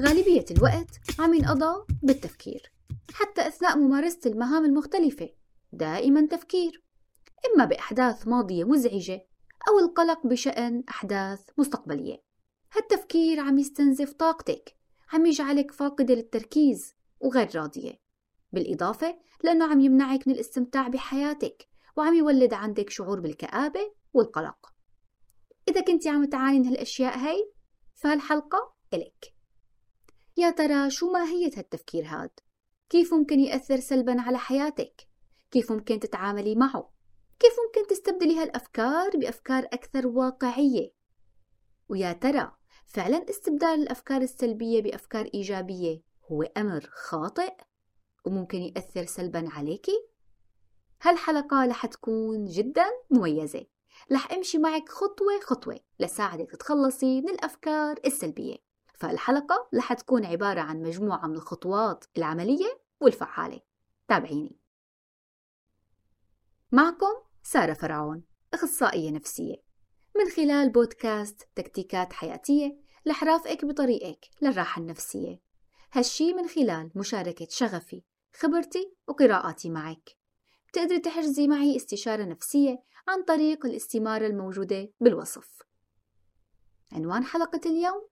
غالبية الوقت عم ينقضى بالتفكير حتى أثناء ممارسة المهام المختلفة دائما تفكير. إما بأحداث ماضية مزعجة أو القلق بشأن أحداث مستقبلية. هالتفكير عم يستنزف طاقتك عم يجعلك فاقدة للتركيز وغير راضية. بالإضافة لأنه عم يمنعك من الاستمتاع بحياتك وعم يولد عندك شعور بالكآبة والقلق. إذا كنت عم تعاني من هالأشياء هاي فهالحلقة إلك. يا ترى شو ماهية هالتفكير هاد؟ كيف ممكن يأثر سلبا على حياتك؟ كيف ممكن تتعاملي معه؟ كيف ممكن تستبدلي هالأفكار بأفكار أكثر واقعية؟ ويا ترى فعلا استبدال الأفكار السلبية بأفكار إيجابية هو أمر خاطئ وممكن يأثر سلبا عليكي؟ هالحلقة رح تكون جدا مميزة رح أمشي معك خطوة خطوة لساعدك تتخلصي من الأفكار السلبية فالحلقة رح تكون عبارة عن مجموعة من الخطوات العملية والفعالة. تابعيني. معكم سارة فرعون أخصائية نفسية. من خلال بودكاست تكتيكات حياتية رح رافقك بطريقك للراحة النفسية. هالشي من خلال مشاركة شغفي خبرتي وقراءاتي معك. بتقدري تحجزي معي استشارة نفسية عن طريق الاستمارة الموجودة بالوصف. عنوان حلقة اليوم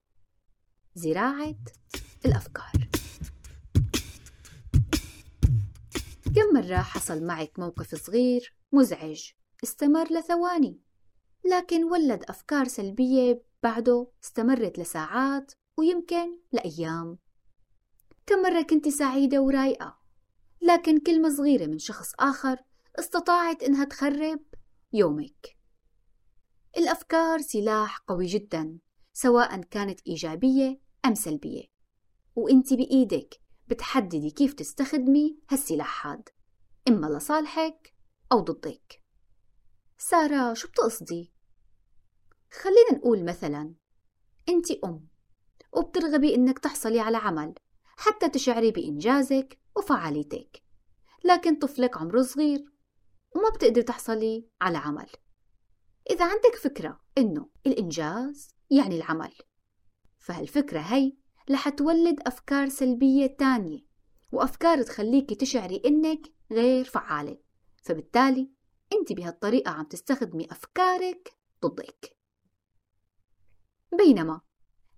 زراعة الأفكار. كم مرة حصل معك موقف صغير مزعج استمر لثواني لكن ولد أفكار سلبية بعده استمرت لساعات ويمكن لأيام. كم مرة كنت سعيدة ورايقة لكن كلمة صغيرة من شخص آخر استطاعت إنها تخرب يومك. الأفكار سلاح قوي جدا سواء كانت إيجابية أم سلبية. وإنت بإيدك بتحددي كيف تستخدمي هالسلاح هاد إما لصالحك أو ضدك. سارة شو بتقصدي؟ خلينا نقول مثلا أنت أم وبترغبي إنك تحصلي على عمل حتى تشعري بإنجازك وفعاليتك. لكن طفلك عمره صغير وما بتقدر تحصلي على عمل. إذا عندك فكرة إنه الإنجاز يعني العمل فهالفكرة هي رح تولد أفكار سلبية تانية وأفكار تخليكي تشعري إنك غير فعالة. فبالتالي أنت بهالطريقة عم تستخدمي أفكارك ضدك. بينما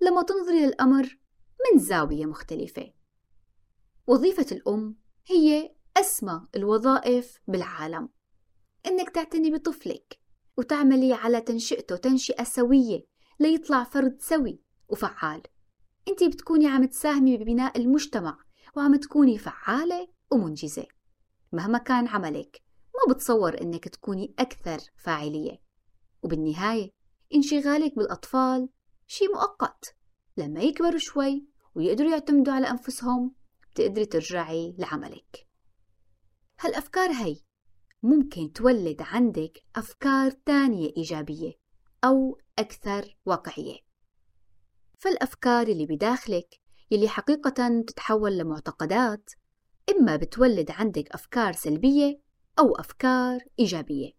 لما تنظري للأمر من زاوية مختلفة. وظيفة الأم هي أسمى الوظائف بالعالم. إنك تعتني بطفلك وتعملي على تنشئته تنشئة سوية ليطلع فرد سوي. وفعال. انت بتكوني عم تساهمي ببناء المجتمع وعم تكوني فعالة ومنجزة. مهما كان عملك ما بتصور إنك تكوني أكثر فاعلية. وبالنهاية انشغالك بالأطفال شيء مؤقت. لما يكبروا شوي ويقدروا يعتمدوا على أنفسهم بتقدري ترجعي لعملك. هالأفكار هي ممكن تولد عندك أفكار تانية إيجابية أو أكثر واقعية. فالأفكار اللي بداخلك يلي حقيقة تتحول لمعتقدات إما بتولد عندك أفكار سلبية أو أفكار إيجابية.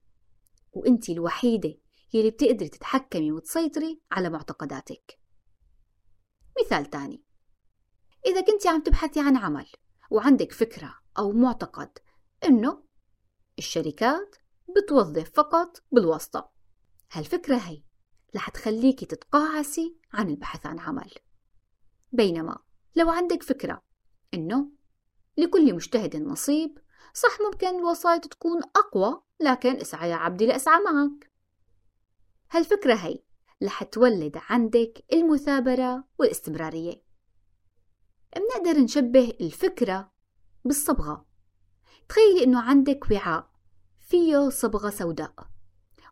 وإنت الوحيدة يلي بتقدري تتحكمي وتسيطري على معتقداتك. مثال تاني. إذا كنت عم تبحثي عن عمل وعندك فكرة أو معتقد إنه الشركات بتوظف فقط بالواسطة هالفكرة هي. رح تخليكي تتقاعسي عن البحث عن عمل. بينما لو عندك فكرة إنه لكل مجتهد نصيب صح ممكن الوسائط تكون أقوى لكن اسعى يا عبدي لأسعى معك. هالفكرة هي رح تولد عندك المثابرة والاستمرارية. بنقدر نشبه الفكرة بالصبغة. تخيلي إنه عندك وعاء فيه صبغة سوداء.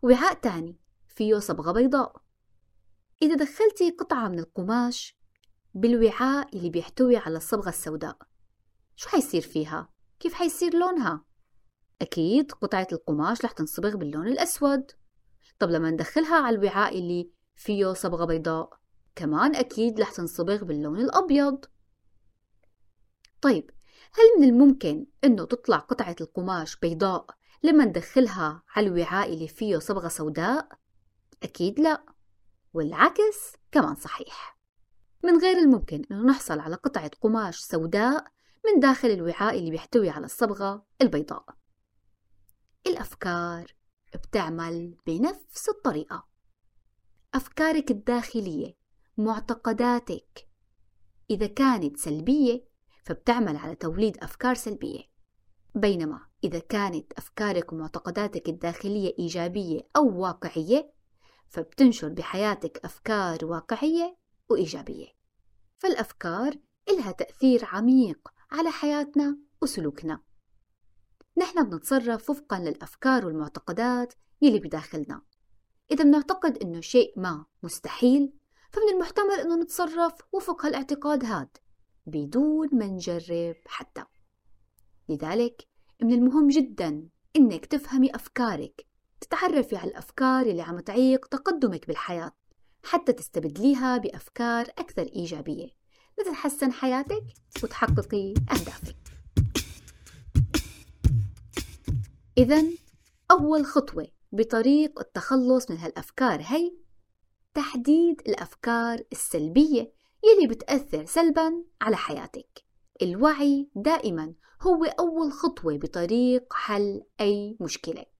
وعاء تاني فيه صبغة بيضاء إذا دخلتي قطعة من القماش بالوعاء اللي بيحتوي على الصبغة السوداء شو حيصير فيها؟ كيف حيصير لونها؟ أكيد قطعة القماش رح تنصبغ باللون الأسود طب لما ندخلها على الوعاء اللي فيه صبغة بيضاء كمان أكيد رح تنصبغ باللون الأبيض طيب هل من الممكن أنه تطلع قطعة القماش بيضاء لما ندخلها على الوعاء اللي فيه صبغة سوداء؟ أكيد لا والعكس كمان صحيح. من غير الممكن أنه نحصل على قطعة قماش سوداء من داخل الوعاء اللي بيحتوي على الصبغة البيضاء. الأفكار بتعمل بنفس الطريقة. أفكارك الداخلية معتقداتك. إذا كانت سلبية فبتعمل على توليد أفكار سلبية. بينما إذا كانت أفكارك ومعتقداتك الداخلية إيجابية أو واقعية فبتنشر بحياتك أفكار واقعية وإيجابية. فالأفكار إلها تأثير عميق على حياتنا وسلوكنا. نحن بنتصرف وفقا للأفكار والمعتقدات يلي بداخلنا. إذا بنعتقد إنه شيء ما مستحيل فمن المحتمل إنه نتصرف وفق هالاعتقاد هاد بدون ما نجرب حتى. لذلك من المهم جدا إنك تفهمي أفكارك تتعرفي على الأفكار اللي عم تعيق تقدمك بالحياة حتى تستبدليها بأفكار أكثر إيجابية. لتتحسن حياتك وتحققي أهدافك. إذا أول خطوة بطريق التخلص من هالأفكار هي تحديد الأفكار السلبية يلي بتأثر سلبا على حياتك. الوعي دائما هو أول خطوة بطريق حل أي مشكلة.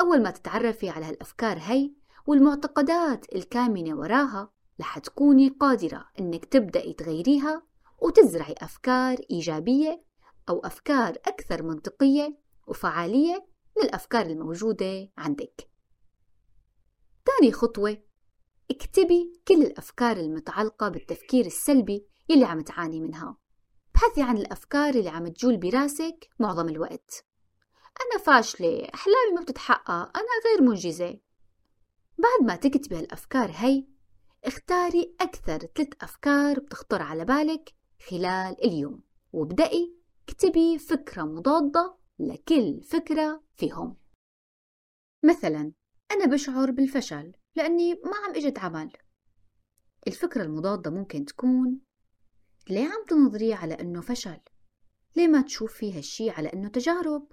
أول ما تتعرفي على هالأفكار هي والمعتقدات الكامنة وراها رح تكوني قادرة إنك تبدأي تغيريها وتزرعي أفكار إيجابية أو أفكار أكثر منطقية وفعالية من الأفكار الموجودة عندك. تاني خطوة اكتبي كل الأفكار المتعلقة بالتفكير السلبي يلي عم تعاني منها. ابحثي عن الأفكار اللي عم تجول براسك معظم الوقت. أنا فاشلة، أحلامي ما بتتحقق، أنا غير منجزة. بعد ما تكتبي هالأفكار هي اختاري أكثر ثلاث أفكار بتخطر على بالك خلال اليوم وابدأي اكتبي فكرة مضادة لكل فكرة فيهم مثلا أنا بشعر بالفشل لأني ما عم إجد عمل الفكرة المضادة ممكن تكون ليه عم تنظري على أنه فشل؟ ليه ما تشوفي هالشي على أنه تجارب؟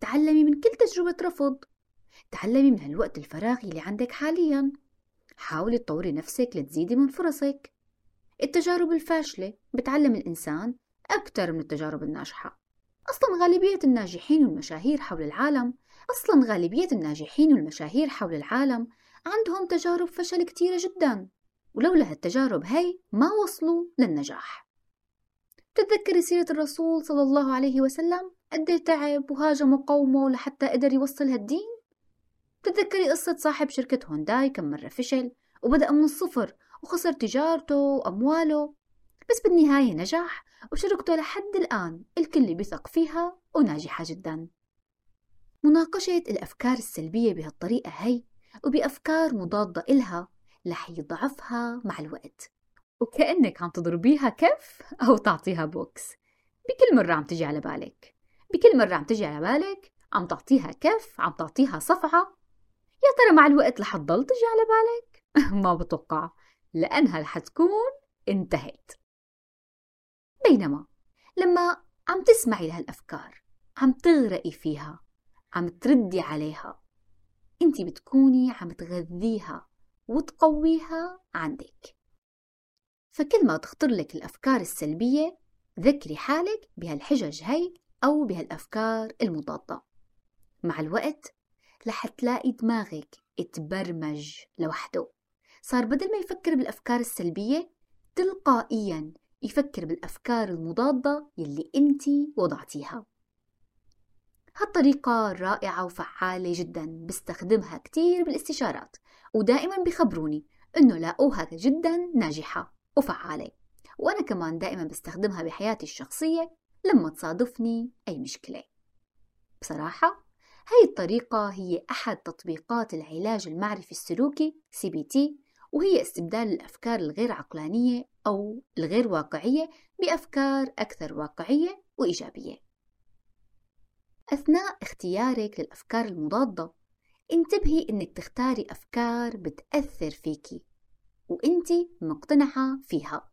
تعلمي من كل تجربة رفض. تعلمي من هالوقت الفراغي اللي عندك حاليا. حاولي تطوري نفسك لتزيدي من فرصك. التجارب الفاشلة بتعلم الإنسان أكثر من التجارب الناجحة. أصلا غالبية الناجحين والمشاهير حول العالم أصلا غالبية الناجحين والمشاهير حول العالم عندهم تجارب فشل كتيرة جدا. ولولا هالتجارب هاي ما وصلوا للنجاح. تتذكري سيرة الرسول صلى الله عليه وسلم؟ قد تعب وهاجم قومه لحتى قدر يوصل هالدين؟ تتذكري قصة صاحب شركة هونداي كم مرة فشل وبدأ من الصفر وخسر تجارته وأمواله بس بالنهاية نجح وشركته لحد الآن الكل بيثق فيها وناجحة جدا. مناقشة الأفكار السلبية بهالطريقة هي وبأفكار مضادة إلها رح يضعفها مع الوقت. وكأنك عم تضربيها كف أو تعطيها بوكس. بكل مرة عم تجي على بالك. بكل مرة عم تجي على بالك عم تعطيها كف عم تعطيها صفعة يا ترى مع الوقت رح تضل تجي على بالك؟ ما بتوقع. لأنها رح تكون انتهت. بينما لما عم تسمعي لهالأفكار عم تغرقي فيها عم تردي عليها انت بتكوني عم تغذيها وتقويها عندك. فكل ما تخطر لك الأفكار السلبية ذكري حالك بهالحجج هي أو بهالأفكار المضادة. مع الوقت رح تلاقي دماغك اتبرمج لوحده. صار بدل ما يفكر بالأفكار السلبية تلقائيا يفكر بالأفكار المضادة يلي أنت وضعتيها. هالطريقة رائعة وفعالة جدا بستخدمها كتير بالاستشارات ودائما بخبروني إنه لاقوها جدا ناجحة. وفعالة وأنا كمان دائما بستخدمها بحياتي الشخصية لما تصادفني أي مشكلة. بصراحة هاي الطريقة هي أحد تطبيقات العلاج المعرفي السلوكي CBT وهي استبدال الأفكار الغير عقلانية أو الغير واقعية بأفكار أكثر واقعية وإيجابية. أثناء اختيارك للأفكار المضادة انتبهي إنك تختاري أفكار بتأثر فيكي. وإنت مقتنعة فيها.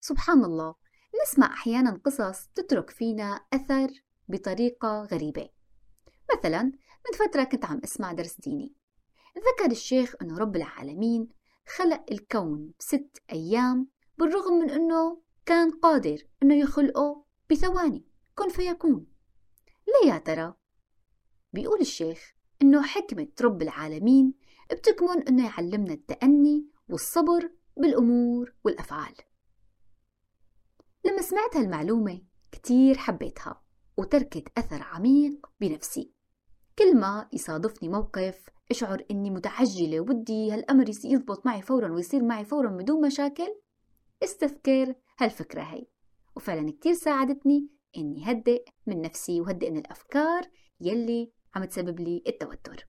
سبحان الله نسمع أحيانا قصص تترك فينا أثر بطريقة غريبة مثلا من فترة كنت عم أسمع درس ديني ذكر الشيخ أنه رب العالمين خلق الكون بست أيام بالرغم من أنه كان قادر أنه يخلقه بثواني كن فيكون ليه يا ترى؟ بيقول الشيخ أنه حكمة رب العالمين بتكمن أنه يعلمنا التأني والصبر بالأمور والأفعال. لما سمعت هالمعلومة كتير حبيتها وتركت أثر عميق بنفسي. كل ما يصادفني موقف أشعر إني متعجلة ودي هالأمر يزبط معي فورا ويصير معي فورا بدون مشاكل استذكر هالفكرة هي. وفعلا كتير ساعدتني إني هدئ من نفسي وهدئ من الأفكار يلي عم تسبب لي التوتر.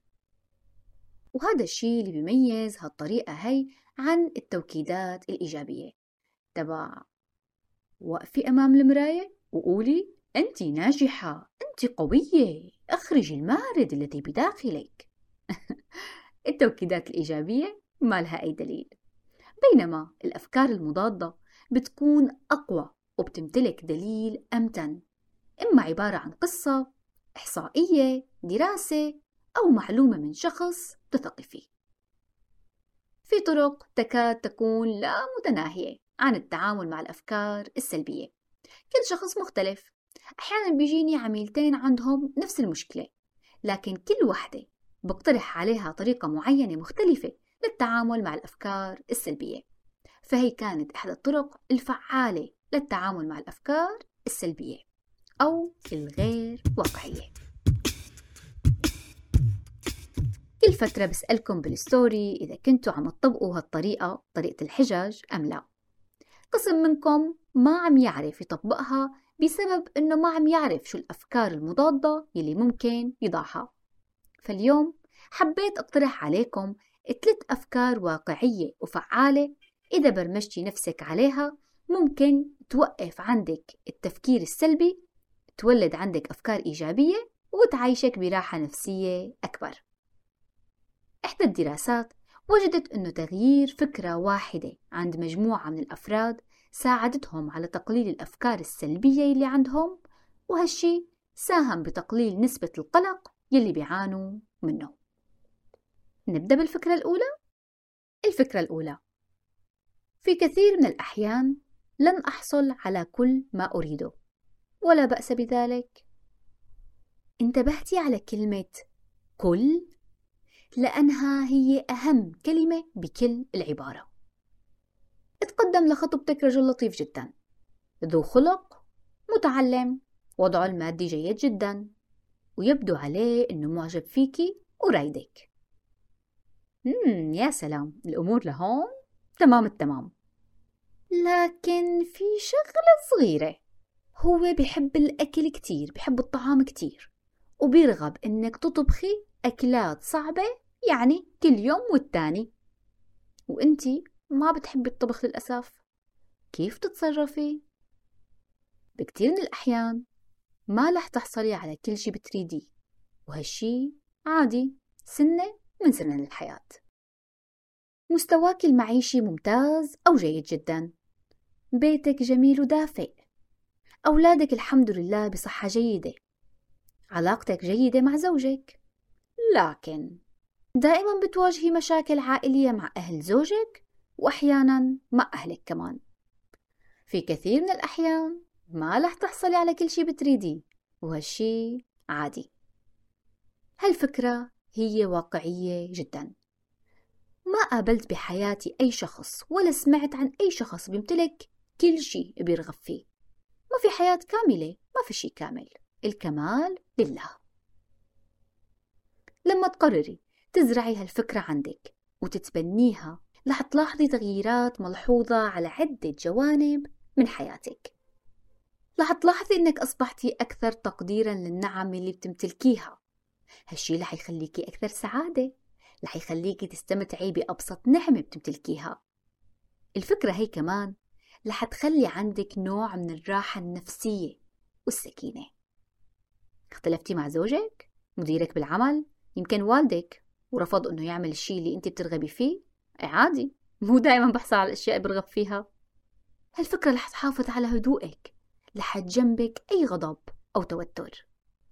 وهذا الشيء اللي بيميز هالطريقة هي عن التوكيدات الإيجابية. تبع وقفي أمام المراية وقولي أنت ناجحة أنت قوية أخرجي المارد الذي بداخلك. التوكيدات الإيجابية ما لها أي دليل. بينما الأفكار المضادة بتكون أقوى وبتمتلك دليل أمتن. إما عبارة عن قصة إحصائية دراسة أو معلومة من شخص تثقي فيه. في طرق تكاد تكون لا متناهية عن التعامل مع الأفكار السلبية. كل شخص مختلف. أحيانا بيجيني عميلتين عندهم نفس المشكلة لكن كل وحدة بقترح عليها طريقة معينة مختلفة للتعامل مع الأفكار السلبية. فهي كانت إحدى الطرق الفعالة للتعامل مع الأفكار السلبية أو الغير واقعية. كل فترة بسألكم بالستوري إذا كنتوا عم تطبقوا هالطريقة طريقة الحجج أم لا. قسم منكم ما عم يعرف يطبقها بسبب إنه ما عم يعرف شو الأفكار المضادة يلي ممكن يضعها. فاليوم حبيت أقترح عليكم ثلاث أفكار واقعية وفعالة إذا برمجتي نفسك عليها ممكن توقف عندك التفكير السلبي تولد عندك أفكار إيجابية وتعيشك براحة نفسية أكبر. إحدى الدراسات وجدت أنه تغيير فكرة واحدة عند مجموعة من الأفراد ساعدتهم على تقليل الأفكار السلبية اللي عندهم وهالشي ساهم بتقليل نسبة القلق يلي بيعانوا منه. نبدأ بالفكرة الأولى؟ الفكرة الأولى في كثير من الأحيان لن أحصل على كل ما أريده ولا بأس بذلك. انتبهتي على كلمة كل لأنها هي أهم كلمة بكل العبارة. تقدم لخطبتك رجل لطيف جدا. ذو خلق متعلم وضعه المادي جيد جدا ويبدو عليه أنه معجب فيكي ورأيدك. مم يا سلام الأمور لهون؟ تمام التمام. لكن في شغلة صغيرة. هو بحب الأكل كتير بحب الطعام كتير وبيرغب إنك تطبخي أكلات صعبة يعني كل يوم والتاني. وإنتي ما بتحبي الطبخ للأسف. كيف تتصرفي؟ بكتير من الأحيان ما رح تحصلي على كل شي بتريديه وهالشي عادي سنة من سنن الحياة مستواك المعيشي ممتاز أو جيد جدا. بيتك جميل ودافئ. أولادك الحمد لله بصحة جيدة. علاقتك جيدة مع زوجك. لكن دائما بتواجهي مشاكل عائلية مع أهل زوجك وأحيانا مع أهلك كمان. في كثير من الأحيان ما رح تحصلي على كل شي بتريديه وهالشي عادي. هالفكرة هي واقعية جدا. ما قابلت بحياتي أي شخص ولا سمعت عن أي شخص بيمتلك كل شي بيرغب فيه. ما في حياة كاملة ما في شي كامل. الكمال لله. لما تقرري تزرعي هالفكرة عندك وتتبنيها. رح تلاحظي تغييرات ملحوظة على عدة جوانب من حياتك. رح تلاحظي إنك أصبحتي أكثر تقديرا للنعم اللي بتمتلكيها. هالشي رح يخليكي أكثر سعادة. رح يخليكي تستمتعي بأبسط نعمة بتمتلكيها. الفكرة هي كمان رح تخلي عندك نوع من الراحة النفسية والسكينة. اختلفتي مع زوجك؟ مديرك بالعمل؟ يمكن والدك؟ ورفض إنه يعمل الشيء اللي انت بترغبي فيه؟ عادي. مو دائما بحصل على الأشياء برغب فيها. هالفكرة رح تحافظ على هدوءك رح تجنبك أي غضب أو توتر.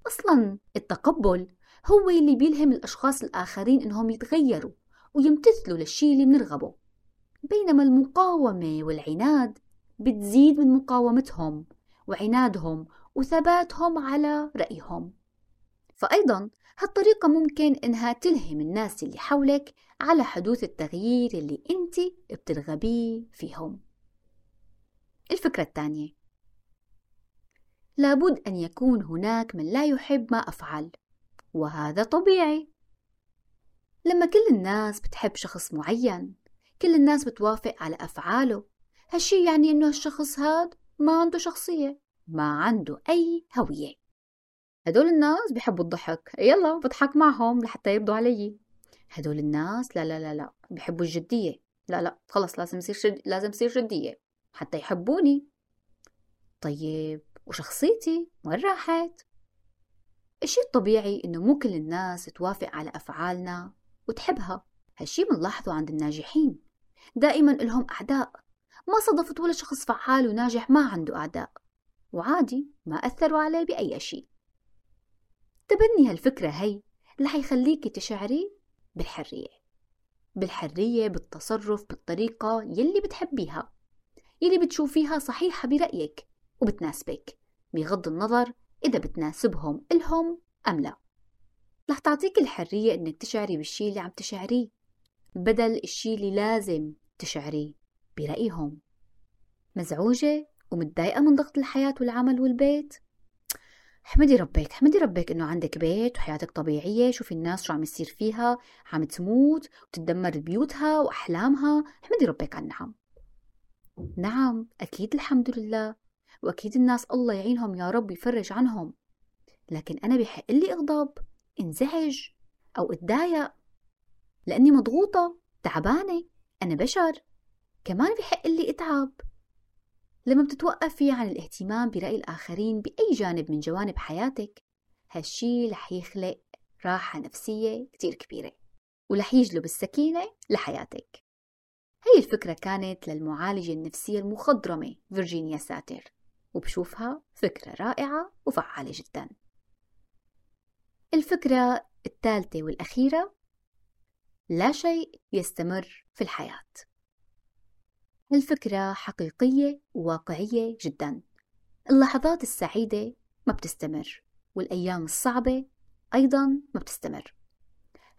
أصلا التقبل هو اللي بيلهم الأشخاص الآخرين إنهم يتغيروا ويمتثلوا للشيء اللي بنرغبه. بينما المقاومة والعناد بتزيد من مقاومتهم وعنادهم وثباتهم على رأيهم. فأيضا هالطريقة ممكن إنها تلهم الناس اللي حولك على حدوث التغيير اللي أنت بترغبيه فيهم. الفكرة الثانية لابد أن يكون هناك من لا يحب ما أفعل وهذا طبيعي. لما كل الناس بتحب شخص معين كل الناس بتوافق على أفعاله هالشي يعني إنه الشخص هاد ما عنده شخصية ما عنده أي هوية. هدول الناس بيحبوا الضحك. يلا بضحك معهم لحتى يرضوا علي. هدول الناس لا لا لا لا بيحبوا الجدية. لا لا خلص لازم يصير شد... لازم يصير جدية. حتى يحبوني. طيب وشخصيتي وين راحت؟ الشيء الطبيعي إنه مو كل الناس توافق على أفعالنا وتحبها. هالشي بنلاحظه عند الناجحين. دائما لهم أعداء. ما صدفت ولا شخص فعال وناجح ما عنده أعداء. وعادي ما أثروا عليه بأي شيء. تبني هالفكرة هي رح يخليكي تشعري بالحرية. بالحرية بالتصرف بالطريقة يلي بتحبيها. يلي بتشوفيها صحيحة برأيك وبتناسبك بغض النظر إذا بتناسبهم إلهم أم لا. رح تعطيك الحرية إنك تشعري بالشي اللي عم تشعريه بدل الشي اللي لازم تشعريه برأيهم. مزعوجة ومتضايقة من ضغط الحياة والعمل والبيت؟ احمدي ربك احمدي ربك إنه عندك بيت وحياتك طبيعية شوفي الناس شو عم يصير فيها عم تموت وتتدمر بيوتها وأحلامها احمدي ربك على النعم. نعم أكيد الحمد لله وأكيد الناس الله يعينهم يا رب يفرج عنهم لكن أنا بحق لي أغضب انزعج أو أتضايق لأني مضغوطة تعبانة أنا بشر كمان بحق لي أتعب. لما بتتوقفي عن الاهتمام برأي الآخرين بأي جانب من جوانب حياتك هالشي رح يخلق راحة نفسية كتير كبيرة ورح يجلب السكينة لحياتك. هي الفكرة كانت للمعالجة النفسية المخضرمة فيرجينيا ساتر وبشوفها فكرة رائعة وفعالة جدا. الفكرة الثالثة والأخيرة لا شيء يستمر في الحياة. الفكرة حقيقية وواقعية جدا. اللحظات السعيدة ما بتستمر والأيام الصعبة أيضا ما بتستمر.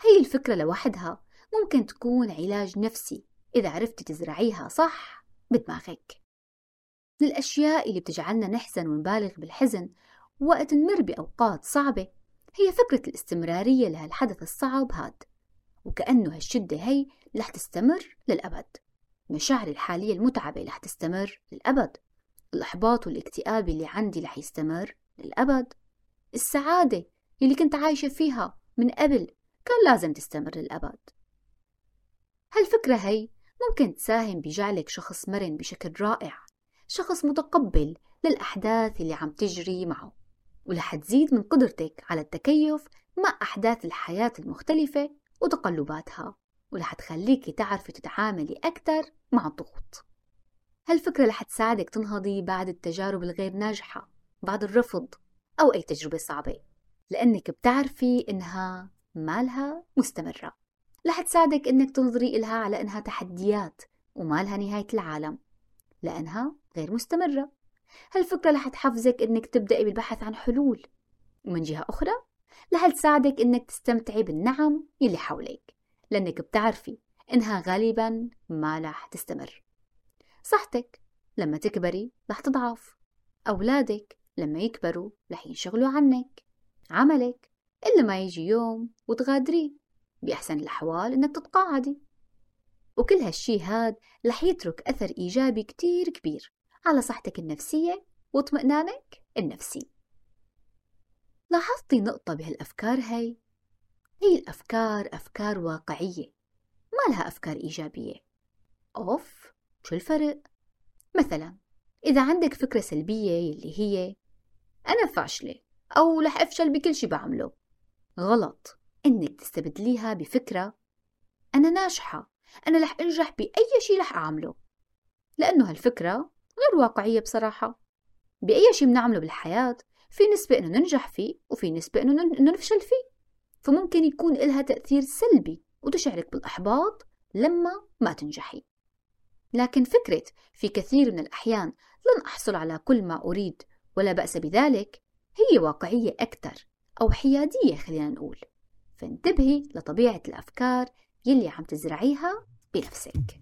هي الفكرة لوحدها ممكن تكون علاج نفسي إذا عرفتي تزرعيها صح بدماغك. من الأشياء اللي بتجعلنا نحزن ونبالغ بالحزن وقت نمر بأوقات صعبة هي فكرة الاستمرارية لهالحدث الصعب هاد وكأنه هالشدة هي رح تستمر للأبد. مشاعري الحالية المتعبة رح تستمر للأبد الإحباط والاكتئاب اللي عندي رح يستمر للأبد. السعادة اللي كنت عايشة فيها من قبل كان لازم تستمر للأبد. هالفكرة هي ممكن تساهم بجعلك شخص مرن بشكل رائع شخص متقبل للأحداث اللي عم تجري معه ورح تزيد من قدرتك على التكيف مع أحداث الحياة المختلفة وتقلباتها. ورح تخليكي تعرفي تتعاملي أكثر مع الضغوط. هالفكرة رح تساعدك تنهضي بعد التجارب الغير ناجحة بعد الرفض أو أي تجربة صعبة لأنك بتعرفي إنها مالها مستمرة. رح تساعدك إنك تنظري إلها على إنها تحديات ومالها نهاية العالم لأنها غير مستمرة. هالفكرة رح تحفزك إنك تبدأي بالبحث عن حلول. ومن جهة أخرى رح تساعدك إنك تستمتعي بالنعم اللي حولك. لأنك بتعرفي إنها غالبا ما رح تستمر. صحتك لما تكبري رح تضعف. أولادك لما يكبروا رح ينشغلوا عنك. عملك إلا ما يجي يوم وتغادريه بأحسن الأحوال إنك تتقاعدي. وكل هالشي هاد رح يترك أثر إيجابي كتير كبير على صحتك النفسية واطمئنانك النفسي. لاحظتي نقطة بهالأفكار هاي؟ هي الأفكار؟ أفكار واقعية ما لها أفكار إيجابية. أوف شو الفرق؟ مثلا إذا عندك فكرة سلبية اللي هي أنا فاشلة أو رح أفشل بكل شي بعمله. غلط إنك تستبدليها بفكرة أنا ناجحة أنا رح أنجح بأي شي رح أعمله. لأنه هالفكرة غير واقعية بصراحة. بأي شي بنعمله بالحياة في نسبة إنه ننجح فيه وفي نسبة إنه نفشل فيه. فممكن يكون إلها تأثير سلبي وتشعرك بالإحباط لما ما تنجحي. لكن فكرة في كثير من الأحيان لن أحصل على كل ما أريد ولا بأس بذلك هي واقعية أكثر أو حيادية خلينا نقول. فانتبهي لطبيعة الأفكار يلي عم تزرعيها بنفسك.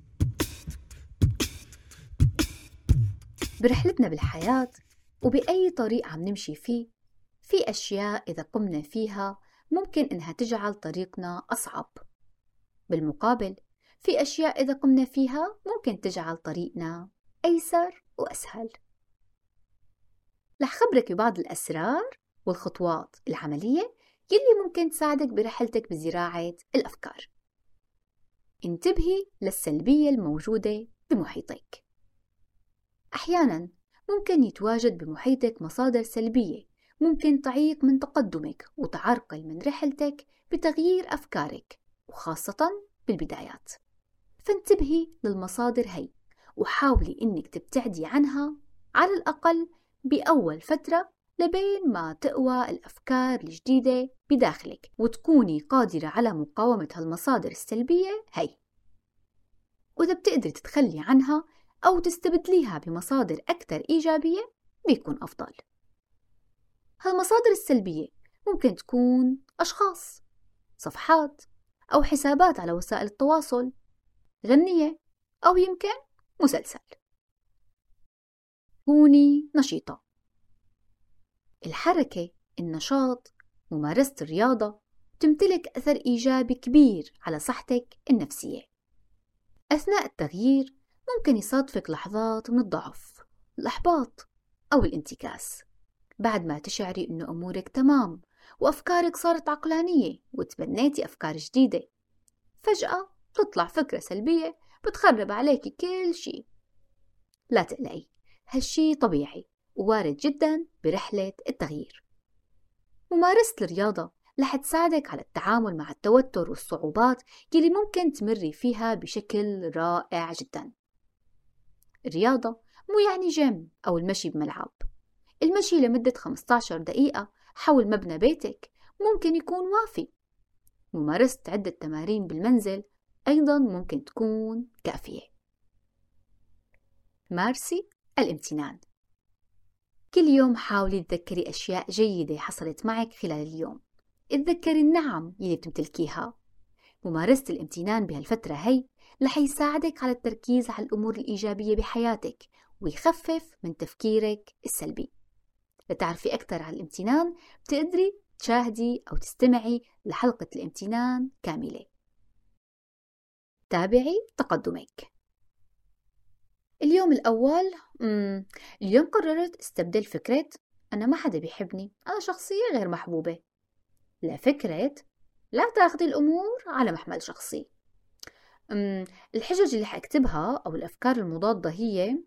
برحلتنا بالحياة وبأي طريق عم نمشي فيه في أشياء إذا قمنا فيها ممكن إنها تجعل طريقنا أصعب. بالمقابل في أشياء إذا قمنا فيها ممكن تجعل طريقنا أيسر وأسهل. رح خبرك ببعض الأسرار والخطوات العملية يلي ممكن تساعدك برحلتك بزراعة الأفكار. انتبهي للسلبية الموجودة بمحيطك. أحيانا ممكن يتواجد بمحيطك مصادر سلبية ممكن تعيق من تقدمك وتعرقل من رحلتك بتغيير أفكارك وخاصة بالبدايات. فانتبهي للمصادر هي وحاولي إنك تبتعدي عنها على الأقل بأول فترة لبين ما تقوى الأفكار الجديدة بداخلك وتكوني قادرة على مقاومة هالمصادر السلبية هي. وإذا بتقدري تتخلي عنها أو تستبدليها بمصادر أكثر إيجابية بيكون أفضل. هالمصادر السلبية ممكن تكون أشخاص صفحات أو حسابات على وسائل التواصل غنية أو يمكن مسلسل. كوني نشيطة. الحركة النشاط ممارسة الرياضة تمتلك أثر إيجابي كبير على صحتك النفسية. أثناء التغيير ممكن يصادفك لحظات من الضعف الإحباط أو الانتكاس. بعد ما تشعري إنه أمورك تمام وأفكارك صارت عقلانية وتبنيتي أفكار جديدة. فجأة تطلع فكرة سلبية بتخرب عليكي كل شي. لا تقلقي هالشي طبيعي ووارد جدا برحلة التغيير. ممارسة الرياضة رح تساعدك على التعامل مع التوتر والصعوبات يلي ممكن تمري فيها بشكل رائع جدا. الرياضة مو يعني جيم أو المشي بملعب. المشي لمدة 15 دقيقة حول مبنى بيتك ممكن يكون وافي. ممارسة عدة تمارين بالمنزل أيضا ممكن تكون كافية. مارسي الامتنان. كل يوم حاولي تذكري أشياء جيدة حصلت معك خلال اليوم. اتذكري النعم يلي بتمتلكيها ممارسة الامتنان بهالفترة هي رح يساعدك على التركيز على الأمور الإيجابية بحياتك ويخفف من تفكيرك السلبي. لتعرفي أكثر عن الامتنان بتقدري تشاهدي أو تستمعي لحلقة الامتنان كاملة تابعي تقدمك اليوم الأول مم. اليوم قررت أستبدل فكرة أنا ما حدا بيحبني أنا شخصية غير محبوبة لفكرة لا تاخذي الأمور على محمل شخصي. الحجج اللي حأكتبها أو الأفكار المضادة هي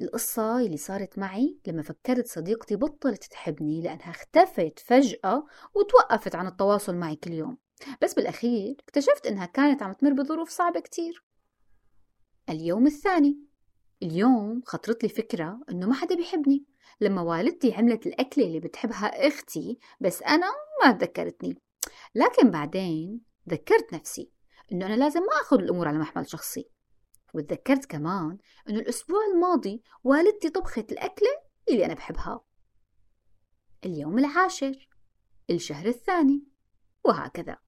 القصة اللي صارت معي لما فكرت صديقتي بطلت تحبني لأنها اختفت فجأة وتوقفت عن التواصل معي كل يوم. بس بالأخير اكتشفت إنها كانت عم تمر بظروف صعبة كتير. اليوم الثاني. اليوم خطرت لي فكرة إنه ما حدا بيحبني. لما والدتي عملت الأكلة اللي بتحبها أختي بس أنا ما تذكرتني. لكن بعدين ذكرت نفسي إنه أنا لازم ما أخذ الأمور على محمل شخصي. وتذكرت كمان إنه الأسبوع الماضي والدتي طبخت الأكلة اللي أنا بحبها. اليوم العاشر الشهر الثاني وهكذا.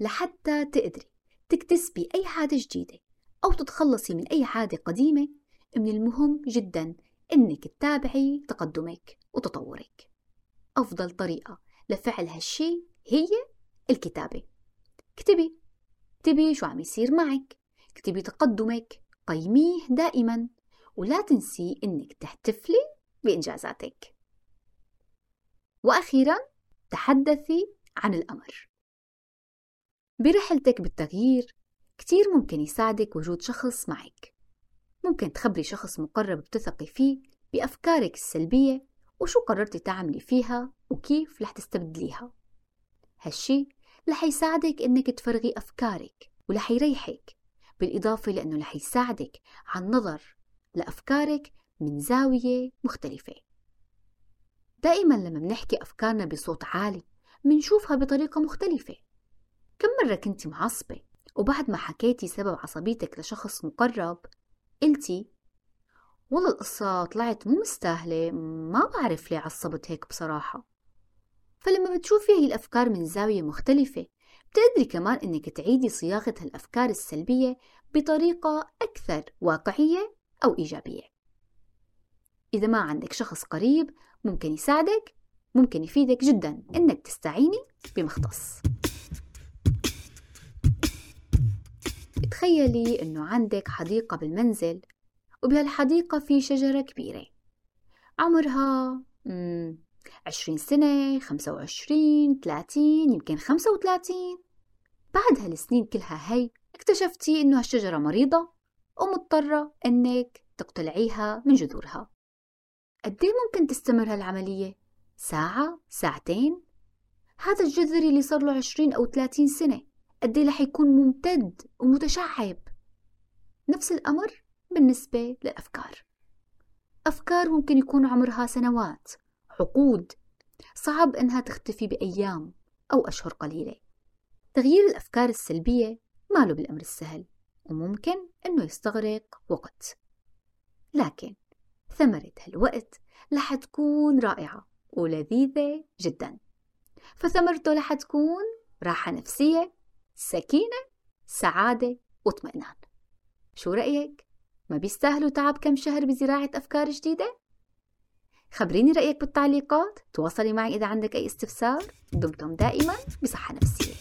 لحتى تقدري تكتسبي أي عادة جديدة أو تتخلصي من أي عادة قديمة من المهم جدا إنك تتابعي تقدمك وتطورك. أفضل طريقة لفعل هالشي هي الكتابة. اكتبي اكتبي شو عم يصير معك؟ اكتبي تقدمك قيميه دائما ولا تنسي إنك تحتفلي بإنجازاتك. وأخيرا تحدثي عن الأمر. برحلتك بالتغيير كتير ممكن يساعدك وجود شخص معك. ممكن تخبري شخص مقرب بتثقي فيه بأفكارك السلبية وشو قررتي تعملي فيها وكيف رح تستبدليها. هالشي رح يساعدك إنك تفرغي أفكارك ورح يريحك. بالإضافة لأنه رح يساعدك على النظر لأفكارك من زاوية مختلفة. دائما لما بنحكي أفكارنا بصوت عالي منشوفها بطريقة مختلفة. كم مرة كنت معصبة وبعد ما حكيتي سبب عصبيتك لشخص مقرب قلتي والله القصة طلعت مو مستاهلة ما بعرف ليه عصبت هيك بصراحة. فلما بتشوفي هي الأفكار من زاوية مختلفة بتقدري كمان إنك تعيدي صياغة هالأفكار السلبية بطريقة أكثر واقعية أو إيجابية. إذا ما عندك شخص قريب ممكن يساعدك ممكن يفيدك جدا إنك تستعيني بمختص. تخيلي إنه عندك حديقة بالمنزل وبهالحديقة في شجرة كبيرة. عمرها عشرين سنة خمسة وعشرين ثلاثين يمكن خمسة وثلاثين بعد هالسنين كلها هي اكتشفتي إنه هالشجرة مريضة ومضطرة إنك تقتلعيها من جذورها قد ممكن تستمر هالعملية؟ ساعة؟ ساعتين؟ هذا الجذر اللي صار له عشرين أو ثلاثين سنة قد رح يكون ممتد ومتشعب نفس الأمر بالنسبة للأفكار أفكار ممكن يكون عمرها سنوات عقود صعب إنها تختفي بأيام أو أشهر قليلة. تغيير الأفكار السلبية ما له بالأمر السهل وممكن إنه يستغرق وقت. لكن ثمرة هالوقت رح تكون رائعة ولذيذة جدا. فثمرته رح تكون راحة نفسية سكينة سعادة واطمئنان. شو رأيك؟ ما بيستاهلوا تعب كم شهر بزراعة أفكار جديدة؟ خبريني رأيك بالتعليقات. تواصلي معي إذا عندك أي استفسار. دمتم دائما بصحة نفسية.